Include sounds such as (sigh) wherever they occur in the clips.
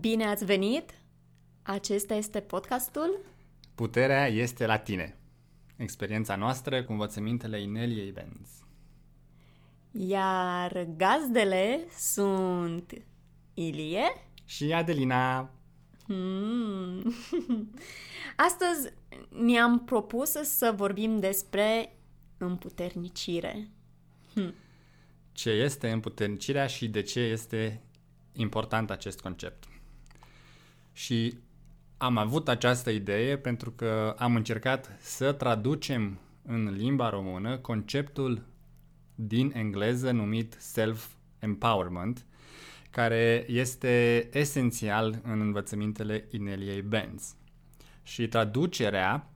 Bine ați venit! Acesta este podcastul Puterea este la tine. Experiența noastră cu învățămintele Ineliei Benz. Iar gazdele sunt Ilie Și Adelina. Hmm. (laughs) Astăzi ne-am propus să vorbim despre împuternicire. Ce este împuternicirea și de ce este important acest concept? Și am avut această idee pentru că am încercat să traducem în limba română conceptul din engleză numit self-empowerment, care este esențial în învățămintele Ineliei Benz. Și traducerea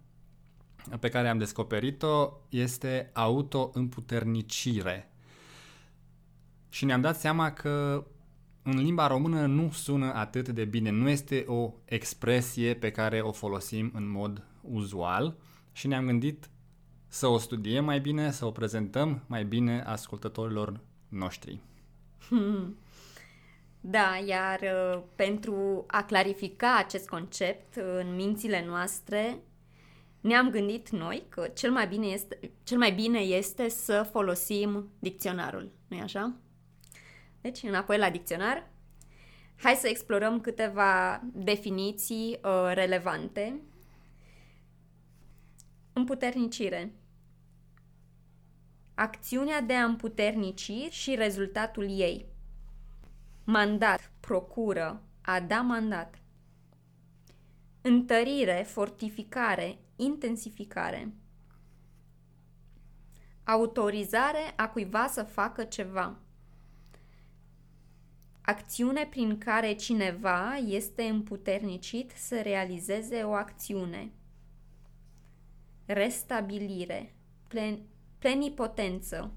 pe care am descoperit-o este auto-împuternicire. Și ne-am dat seama că în limba română nu sună atât de bine, nu este o expresie pe care o folosim în mod uzual și ne-am gândit să o studiem mai bine, să o prezentăm mai bine ascultătorilor noștri. Da, iar uh, pentru a clarifica acest concept în mințile noastre, ne-am gândit noi că cel mai bine este, cel mai bine este să folosim dicționarul, nu-i așa? Deci, înapoi la dicționar, hai să explorăm câteva definiții uh, relevante. Împuternicire. Acțiunea de a împuternici și rezultatul ei. Mandat, procură, a da mandat. Întărire, fortificare, intensificare. Autorizare a cuiva să facă ceva. Acțiune prin care cineva este împuternicit să realizeze o acțiune. Restabilire, plen- plenipotență.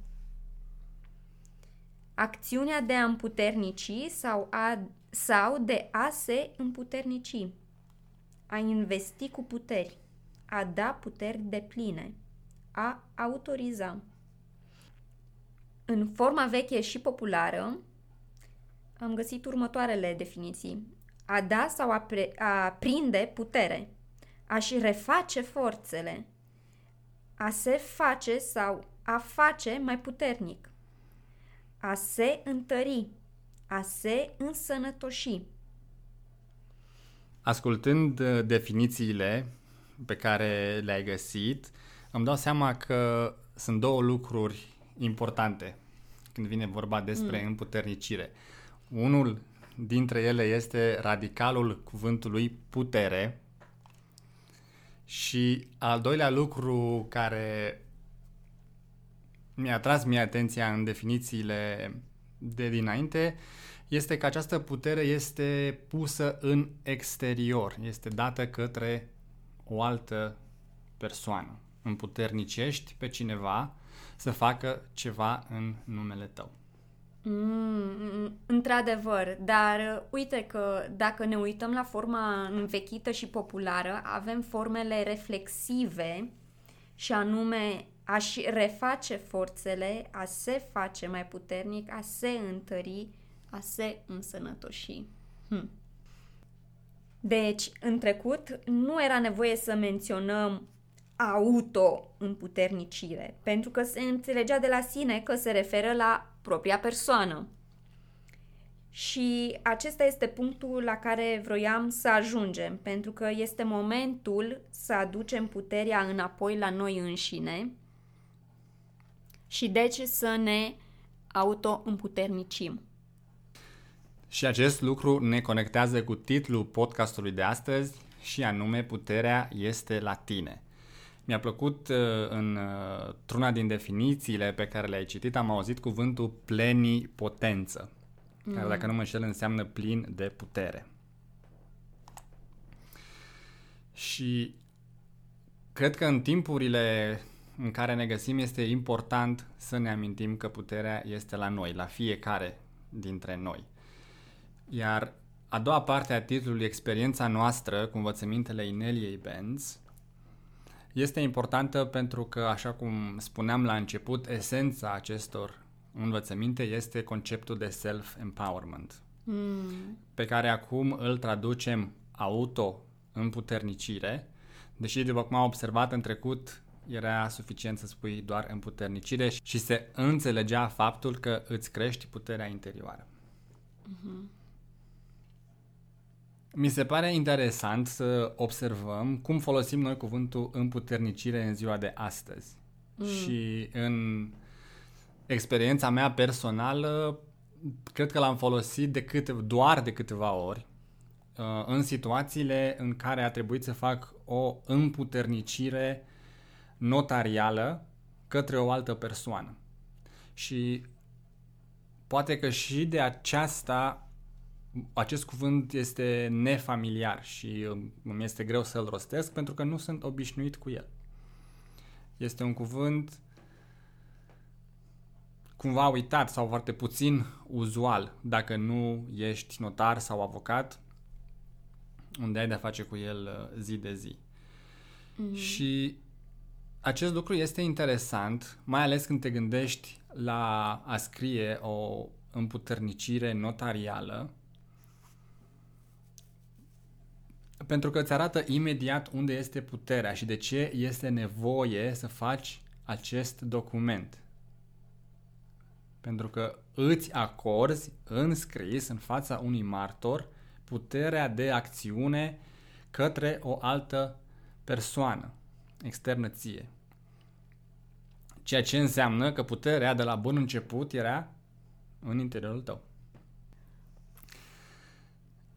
Acțiunea de a împuternici sau, a, sau de a se împuternici. A investi cu puteri. A da puteri de pline. A autoriza. În forma veche și populară, am găsit următoarele definiții. A da sau a, pre- a prinde putere. A-și reface forțele. A se face sau a face mai puternic. A se întări. A se însănătoși. Ascultând uh, definițiile pe care le-ai găsit, îmi dau seama că sunt două lucruri importante când vine vorba despre mm. împuternicire. Unul dintre ele este radicalul cuvântului putere și al doilea lucru care mi-a tras mie atenția în definițiile de dinainte este că această putere este pusă în exterior, este dată către o altă persoană. Împuternicești pe cineva să facă ceva în numele tău. Mm, într-adevăr, dar uh, uite că dacă ne uităm la forma învechită și populară, avem formele reflexive și anume a-și reface forțele, a se face mai puternic, a se întări, a se însănătoși. Hm. Deci, în trecut, nu era nevoie să menționăm auto-împuternicire, pentru că se înțelegea de la sine că se referă la propria persoană. Și acesta este punctul la care vroiam să ajungem, pentru că este momentul să aducem puterea înapoi la noi înșine și deci să ne auto-împuternicim. Și acest lucru ne conectează cu titlul podcastului de astăzi și anume Puterea este la tine. Mi-a plăcut uh, în uh, truna din definițiile pe care le-ai citit, am auzit cuvântul plenipotență, mm. care dacă nu mă înșel înseamnă plin de putere. Și cred că în timpurile în care ne găsim este important să ne amintim că puterea este la noi, la fiecare dintre noi. Iar a doua parte a titlului Experiența noastră cu învățămintele Ineliei Benz este importantă pentru că, așa cum spuneam la început, esența acestor învățăminte este conceptul de self-empowerment. Mm. pe care acum îl traducem auto-împuternicire, deși, după cum am observat în trecut, era suficient să spui doar împuternicire și se înțelegea faptul că îți crești puterea interioară. Mm-hmm. Mi se pare interesant să observăm cum folosim noi cuvântul împuternicire în ziua de astăzi. Mm. Și în experiența mea personală, cred că l-am folosit de câte, doar de câteva ori uh, în situațiile în care a trebuit să fac o împuternicire notarială către o altă persoană. Și poate că și de aceasta acest cuvânt este nefamiliar și îmi este greu să-l rostesc pentru că nu sunt obișnuit cu el. Este un cuvânt cumva uitat sau foarte puțin uzual dacă nu ești notar sau avocat unde ai de-a face cu el uh, zi de zi. Mm-hmm. Și acest lucru este interesant, mai ales când te gândești la a scrie o împuternicire notarială, pentru că îți arată imediat unde este puterea și de ce este nevoie să faci acest document. Pentru că îți acorzi în scris, în fața unui martor, puterea de acțiune către o altă persoană externă ție. Ceea ce înseamnă că puterea de la bun început era în interiorul tău.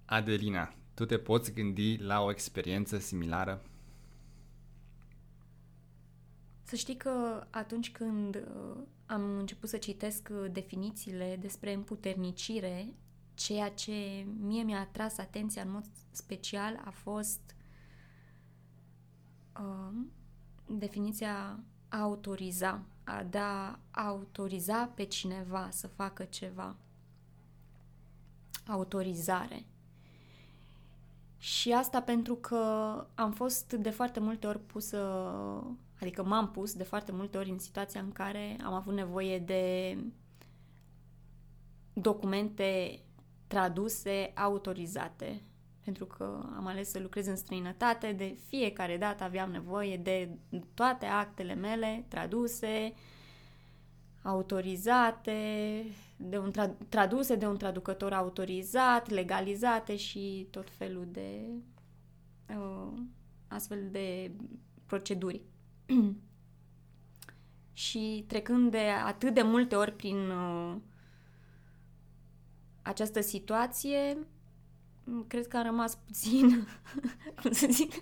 Adelina, tu te poți gândi la o experiență similară? Să știi că atunci când uh, am început să citesc uh, definițiile despre împuternicire, ceea ce mie mi-a atras atenția în mod special a fost uh, definiția a autoriza, a da autoriza pe cineva să facă ceva. Autorizare. Și asta pentru că am fost de foarte multe ori pusă, adică m-am pus de foarte multe ori în situația în care am avut nevoie de documente traduse, autorizate. Pentru că am ales să lucrez în străinătate, de fiecare dată aveam nevoie de toate actele mele traduse, autorizate, de un tra- traduse de un traducător autorizat, legalizate și tot felul de uh, astfel de proceduri. (clears throat) și trecând de atât de multe ori prin uh, această situație, cred că am rămas puțin, (laughs) cum să zic,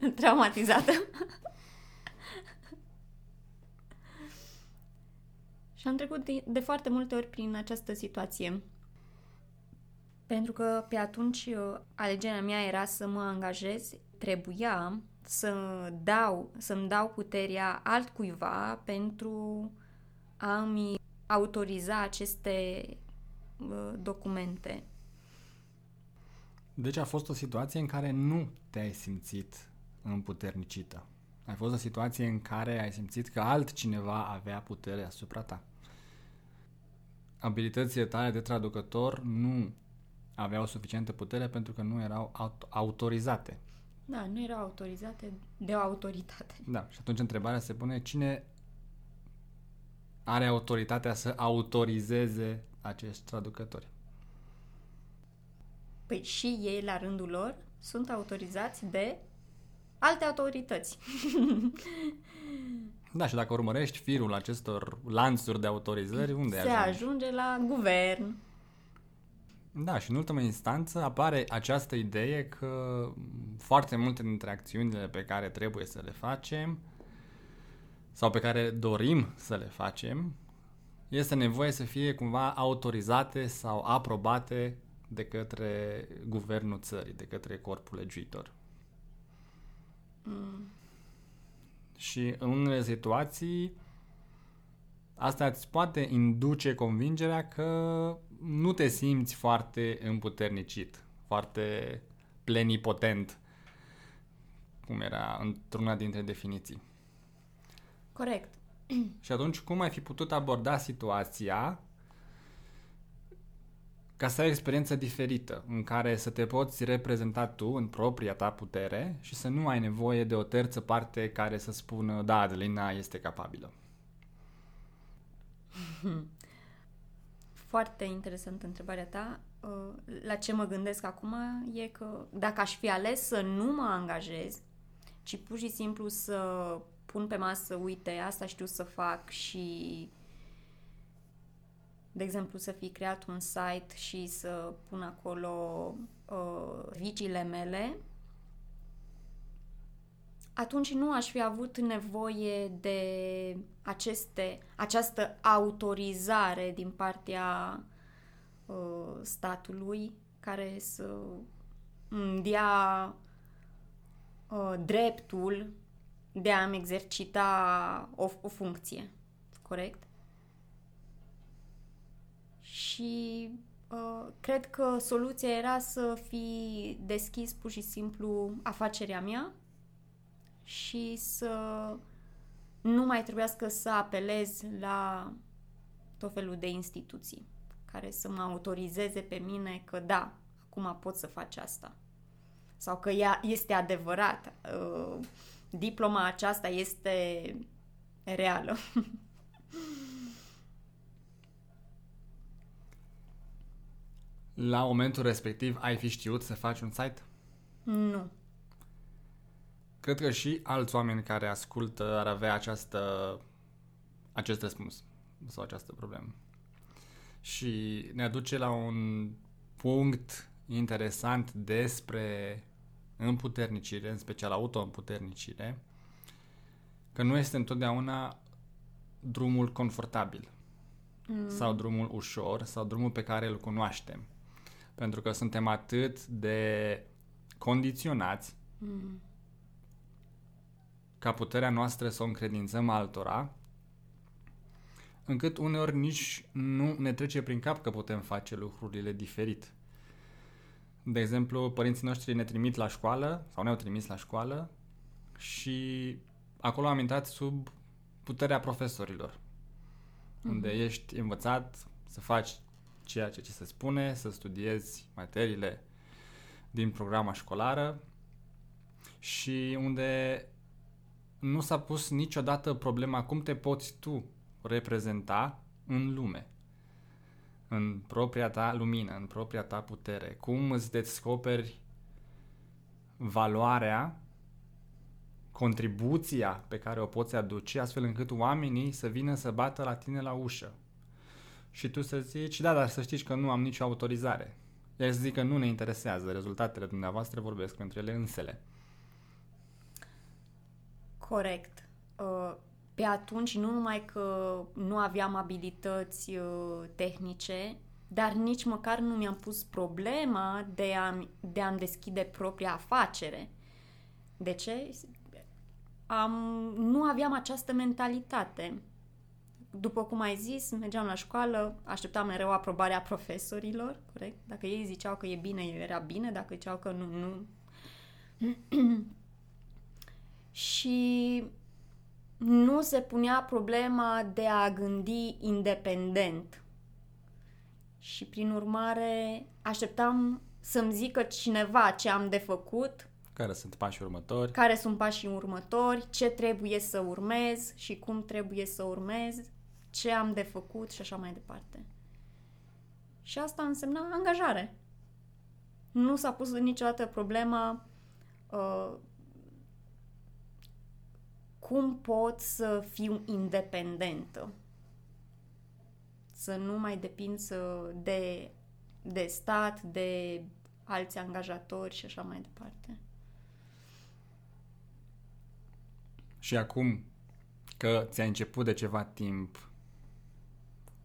(laughs) traumatizată. (laughs) Și am trecut de, de foarte multe ori prin această situație. Pentru că pe atunci uh, alegerea mea era să mă angajez, trebuia să dau, să-mi dau puterea altcuiva pentru a-mi autoriza aceste uh, documente. Deci a fost o situație în care nu te-ai simțit împuternicită. Ai fost o situație în care ai simțit că altcineva avea putere asupra ta abilitățile tale de traducător nu aveau suficientă putere pentru că nu erau aut- autorizate. Da, nu erau autorizate de o autoritate. Da, și atunci întrebarea se pune cine are autoritatea să autorizeze acești traducători? Păi și ei, la rândul lor, sunt autorizați de alte autorități. (laughs) Da, și dacă urmărești firul acestor lanțuri de autorizări, unde Se ajunge? ajunge la guvern. Da, și în ultimă instanță apare această idee că foarte multe dintre acțiunile pe care trebuie să le facem sau pe care dorim să le facem, este nevoie să fie cumva autorizate sau aprobate de către guvernul țării, de către corpul legiuitor. Mm. Și în unele situații asta îți poate induce convingerea că nu te simți foarte împuternicit, foarte plenipotent, cum era într-una dintre definiții. Corect. și atunci cum ai fi putut aborda situația ca să ai o experiență diferită, în care să te poți reprezenta tu în propria ta putere și să nu ai nevoie de o terță parte care să spună, da, Adelina este capabilă. Foarte interesantă întrebarea ta. Uh, la ce mă gândesc acum e că dacă aș fi ales să nu mă angajez, ci pur și simplu să pun pe masă, uite, asta știu să fac și de exemplu, să fi creat un site și să pun acolo uh, viciile mele, atunci nu aș fi avut nevoie de aceste, această autorizare din partea uh, statului care să îmi dea uh, dreptul de a-mi exercita o, o funcție. Corect? Și uh, cred că soluția era să fi deschis pur și simplu afacerea mea și să nu mai trebuiască să apelez la tot felul de instituții care să mă autorizeze pe mine că da, acum pot să faci asta. Sau că ea este adevărat. Uh, diploma aceasta este reală. (laughs) La momentul respectiv ai fi știut să faci un site? Nu. Cred că și alți oameni care ascultă ar avea această, acest răspuns sau această problemă. Și ne aduce la un punct interesant despre împuternicire, în special auto-împuternicire, că nu este întotdeauna drumul confortabil mm. sau drumul ușor sau drumul pe care îl cunoaștem. Pentru că suntem atât de condiționați mm. ca puterea noastră să o încredințăm altora, încât uneori nici nu ne trece prin cap că putem face lucrurile diferit. De exemplu, părinții noștri ne trimit la școală sau ne-au trimis la școală și acolo am intrat sub puterea profesorilor, mm-hmm. unde ești învățat să faci ceea ce ți se spune, să studiezi materiile din programa școlară și unde nu s-a pus niciodată problema cum te poți tu reprezenta în lume, în propria ta lumină, în propria ta putere, cum îți descoperi valoarea, contribuția pe care o poți aduce, astfel încât oamenii să vină să bată la tine la ușă și tu să zici, da, dar să știți că nu am nicio autorizare. Ea să zic că nu ne interesează, rezultatele dumneavoastră vorbesc pentru ele însele. Corect. Uh, pe atunci nu numai că nu aveam abilități uh, tehnice, dar nici măcar nu mi-am pus problema de a, de a-mi deschide propria afacere. De ce? Am, nu aveam această mentalitate după cum ai zis, mergeam la școală, așteptam mereu aprobarea profesorilor, corect? Dacă ei ziceau că e bine, era bine, dacă ziceau că nu, nu. (clears throat) și nu se punea problema de a gândi independent. Și prin urmare așteptam să-mi zică cineva ce am de făcut. Care sunt pașii următori. Care sunt pașii următori, ce trebuie să urmez și cum trebuie să urmez ce am de făcut și așa mai departe. Și asta însemna angajare. Nu s-a pus niciodată problema uh, cum pot să fiu independentă. Să nu mai depind să, de, de stat, de alți angajatori și așa mai departe. Și acum că ți-a început de ceva timp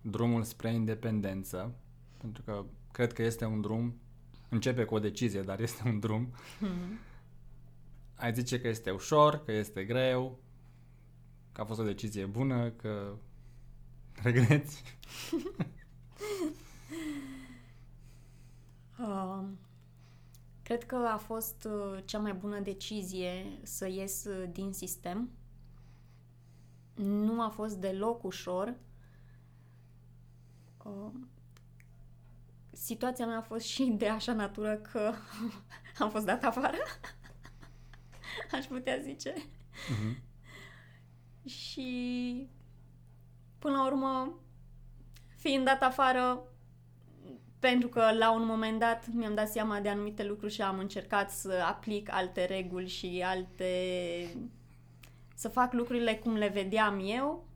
drumul spre independență, pentru că cred că este un drum, începe cu o decizie, dar este un drum. Mm-hmm. Ai zice că este ușor, că este greu, că a fost o decizie bună, că regreți. uh, (laughs) cred că a fost uh, cea mai bună decizie să ies uh, din sistem nu a fost deloc ușor. Uh, situația mea a fost și de așa natură că (laughs) am fost dat afară. (laughs) Aș putea zice. Uh-huh. Și până la urmă, fiind dat afară, pentru că la un moment dat mi-am dat seama de anumite lucruri și am încercat să aplic alte reguli și alte... să fac lucrurile cum le vedeam eu,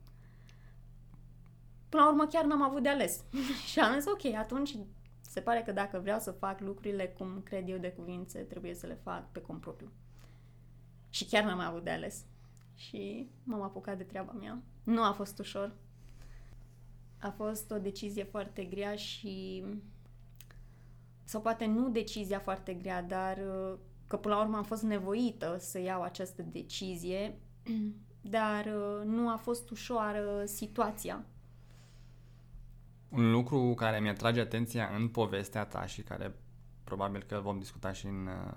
până la urmă chiar n-am avut de ales. (laughs) și am zis, ok, atunci se pare că dacă vreau să fac lucrurile cum cred eu de cuvințe, trebuie să le fac pe cont propriu. Și chiar n-am avut de ales. Și m-am apucat de treaba mea. Nu a fost ușor. A fost o decizie foarte grea și sau poate nu decizia foarte grea, dar uh, că până la urmă am fost nevoită să iau această decizie, (clears throat) dar uh, nu a fost ușoară situația. Un lucru care mi atrage atenția în povestea ta și care probabil că vom discuta și în uh,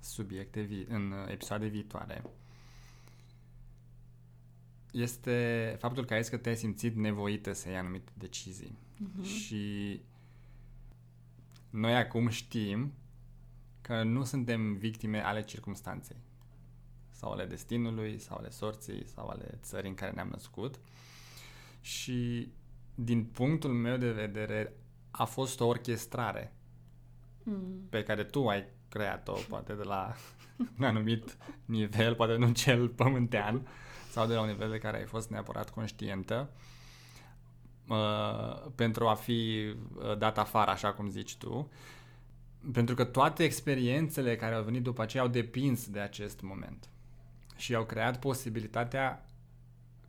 subiecte, vi- în episoade viitoare, este faptul că ai zis că te-ai simțit nevoită să iei anumite decizii. Uh-huh. Și noi acum știm că nu suntem victime ale circumstanței sau ale destinului, sau ale sorții, sau ale țării în care ne-am născut. Și din punctul meu de vedere a fost o orchestrare mm. pe care tu ai creat-o, poate de la (laughs) un anumit nivel, poate nu cel pământean, sau de la un nivel de care ai fost neapărat conștientă, uh, pentru a fi uh, dat afară, așa cum zici tu, pentru că toate experiențele care au venit după aceea au depins de acest moment și au creat posibilitatea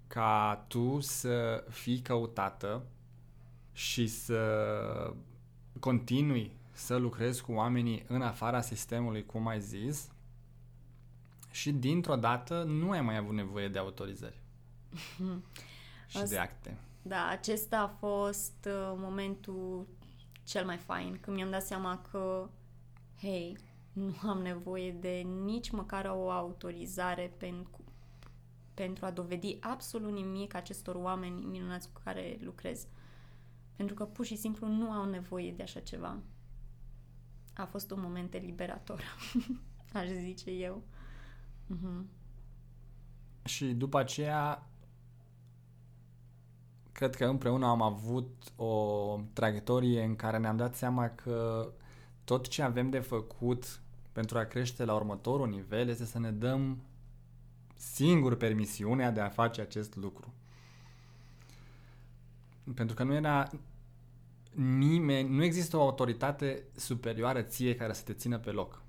ca tu să fii căutată și să continui să lucrezi cu oamenii în afara sistemului, cum ai zis, și dintr-o dată nu ai mai avut nevoie de autorizări (laughs) și Asta, de acte. Da, acesta a fost uh, momentul cel mai fain, când mi-am dat seama că, hei, nu am nevoie de nici măcar o autorizare pentru, pentru a dovedi absolut nimic acestor oameni minunați cu care lucrez. Pentru că pur și simplu nu au nevoie de așa ceva. A fost un moment eliberator, (laughs) aș zice eu. Uh-huh. Și după aceea, cred că împreună am avut o traiectorie în care ne-am dat seama că tot ce avem de făcut pentru a crește la următorul nivel este să ne dăm singur permisiunea de a face acest lucru. Pentru că nu era nimeni, nu există o autoritate superioară ție care să te țină pe loc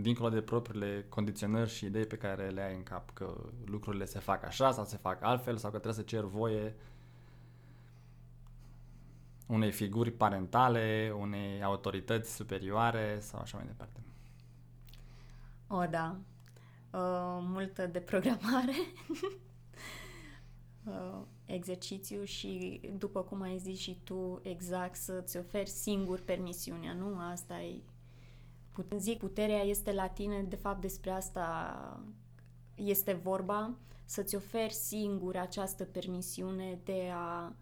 dincolo de propriile condiționări și idei pe care le ai în cap, că lucrurile se fac așa sau se fac altfel sau că trebuie să cer voie unei figuri parentale, unei autorități superioare sau așa mai departe. O, da. Uh, multă de programare, (laughs) uh, exercițiu și, după cum ai zis și tu, exact să-ți oferi singur permisiunea, nu? Asta e put- zic, puterea este la tine, de fapt despre asta este vorba, să-ți oferi singur această permisiune de a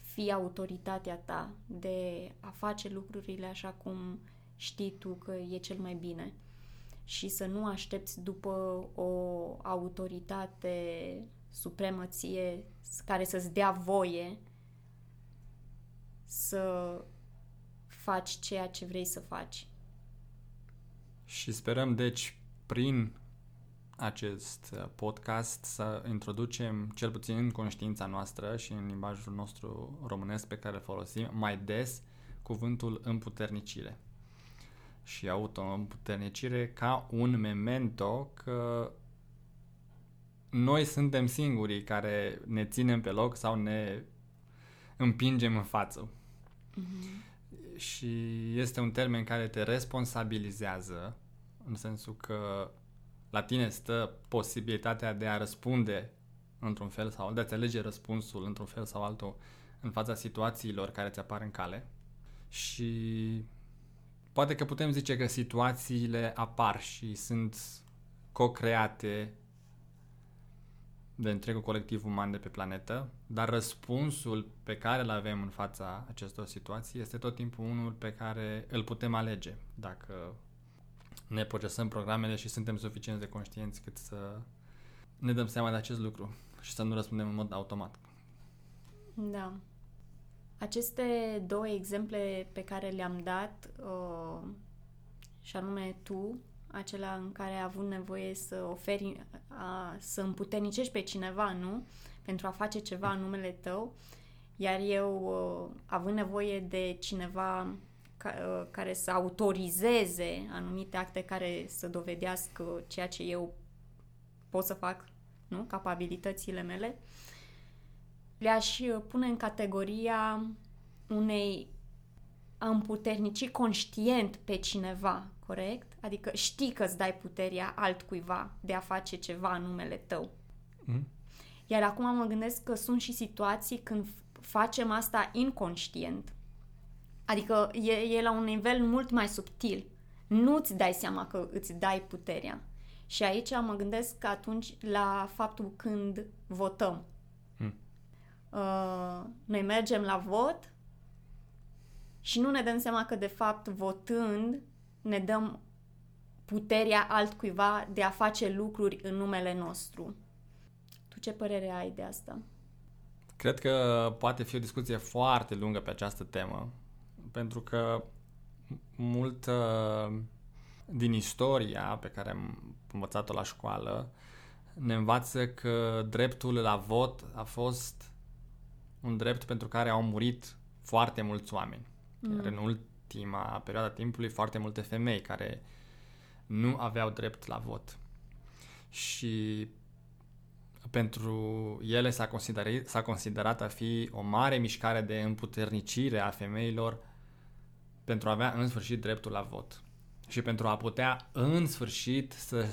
fi autoritatea ta, de a face lucrurile așa cum știi tu că e cel mai bine și să nu aștepți după o autoritate supremă ție care să-ți dea voie să faci ceea ce vrei să faci. Și sperăm, deci, prin acest uh, podcast să introducem, cel puțin în conștiința noastră și în limbajul nostru românesc pe care îl folosim, mai des cuvântul împuternicire. Și auto-împuternicire ca un memento că noi suntem singurii care ne ținem pe loc sau ne împingem în față. Mm-hmm. Și este un termen care te responsabilizează în sensul că la tine stă posibilitatea de a răspunde într-un fel sau de a alege răspunsul într-un fel sau altul în fața situațiilor care ți apar în cale și poate că putem zice că situațiile apar și sunt co-create de întregul colectiv uman de pe planetă, dar răspunsul pe care îl avem în fața acestor situații este tot timpul unul pe care îl putem alege dacă ne procesăm programele și suntem suficient de conștienți cât să ne dăm seama de acest lucru și să nu răspundem în mod automat. Da. Aceste două exemple pe care le-am dat, uh, și anume tu, acela în care ai avut nevoie să oferi, a, să împuternicești pe cineva, nu? Pentru a face ceva în numele tău, iar eu, uh, având nevoie de cineva ca, uh, care să autorizeze anumite acte care să dovedească ceea ce eu pot să fac, nu? Capabilitățile mele, le-aș uh, pune în categoria unei a împuternici conștient pe cineva, corect? Adică știi că îți dai puterea altcuiva de a face ceva în numele tău. Mm. Iar acum mă gândesc că sunt și situații când facem asta inconștient. Adică e, e la un nivel mult mai subtil. Nu ți dai seama că îți dai puterea. Și aici mă gândesc că atunci la faptul când votăm. Mm. Uh, noi mergem la vot și nu ne dăm seama că de fapt votând ne dăm puterea altcuiva de a face lucruri în numele nostru. Tu ce părere ai de asta? Cred că poate fi o discuție foarte lungă pe această temă, pentru că mult din istoria pe care am învățat-o la școală ne învață că dreptul la vot a fost un drept pentru care au murit foarte mulți oameni. Mm. Iar în ultima perioadă a timpului, foarte multe femei care nu aveau drept la vot. Și pentru ele s-a considerat, s-a considerat a fi o mare mișcare de împuternicire a femeilor pentru a avea în sfârșit dreptul la vot și pentru a putea în sfârșit să,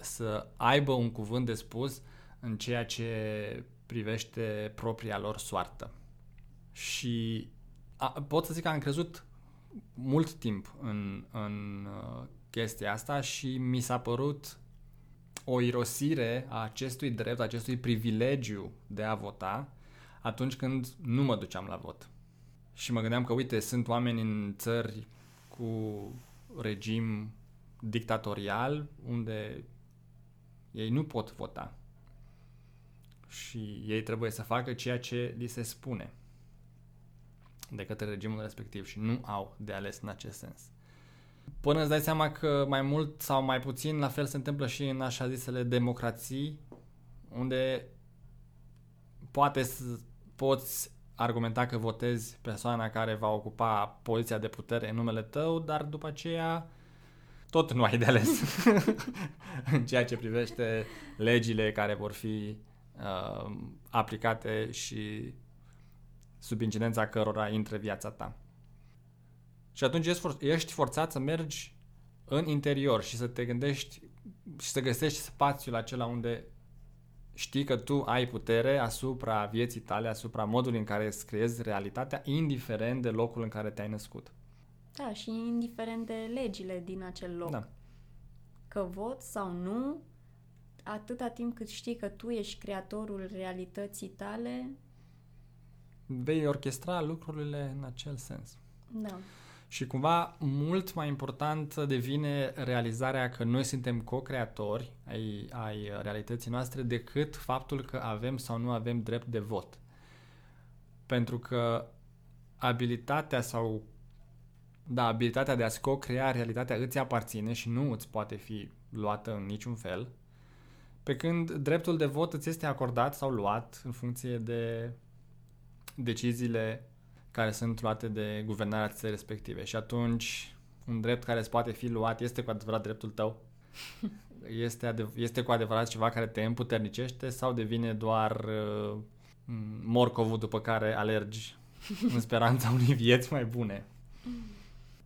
să aibă un cuvânt de spus în ceea ce privește propria lor soartă. Și a, pot să zic că am crezut mult timp în, în uh, chestia asta și mi s-a părut o irosire a acestui drept, acestui privilegiu de a vota atunci când nu mă duceam la vot. Și mă gândeam că, uite, sunt oameni în țări cu regim dictatorial unde ei nu pot vota. Și ei trebuie să facă ceea ce li se spune de către regimul respectiv și nu au de ales în acest sens. Până îți dai seama că mai mult sau mai puțin la fel se întâmplă și în așa zisele democrații, unde poate să poți argumenta că votezi persoana care va ocupa poziția de putere în numele tău, dar după aceea tot nu ai de ales (laughs) în ceea ce privește legile care vor fi uh, aplicate și sub incidența cărora intră viața ta. Și atunci ești, for- ești forțat să mergi în interior și să te gândești și să găsești spațiul acela unde știi că tu ai putere asupra vieții tale, asupra modului în care îți creezi realitatea, indiferent de locul în care te-ai născut. Da, și indiferent de legile din acel loc. Da. Că vot sau nu, atâta timp cât știi că tu ești creatorul realității tale, vei orchestra lucrurile în acel sens. Da. Și cumva mult mai important devine realizarea că noi suntem co-creatori ai, ai realității noastre decât faptul că avem sau nu avem drept de vot. Pentru că abilitatea sau da, abilitatea de a-ți co-crea realitatea îți aparține și nu îți poate fi luată în niciun fel, pe când dreptul de vot îți este acordat sau luat în funcție de deciziile care sunt luate de guvernarea țării respective. Și atunci, un drept care îți poate fi luat este cu adevărat dreptul tău? (laughs) Este, adev- este cu adevărat ceva care te împuternicește sau devine doar uh, morcovul după care alergi în (laughs) speranța unei vieți mai bune?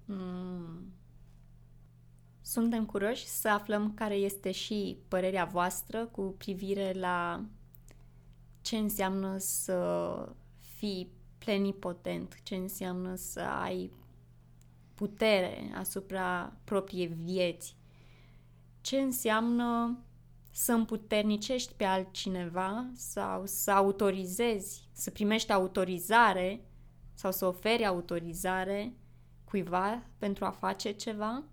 Mm. Suntem curioși să aflăm care este și părerea voastră cu privire la ce înseamnă să fii plenipotent, ce înseamnă să ai putere asupra propriei vieți, ce înseamnă să împuternicești pe altcineva sau să autorizezi, să primești autorizare sau să oferi autorizare cuiva pentru a face ceva.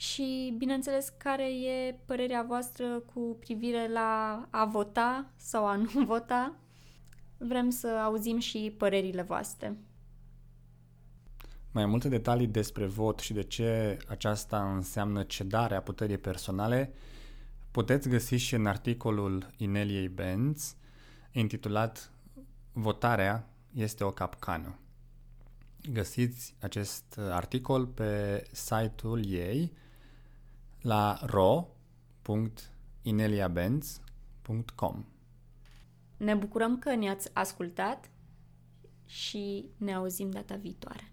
Și, bineînțeles, care e părerea voastră cu privire la a vota sau a (laughs) nu vota? Vrem să auzim și părerile voastre. Mai multe detalii despre vot și de ce aceasta înseamnă cedarea puterii personale puteți găsi și în articolul Ineliei Benz intitulat Votarea este o capcană. Găsiți acest articol pe site-ul ei la ro.ineliabenz.com Ne bucurăm că ne-ați ascultat și ne auzim data viitoare.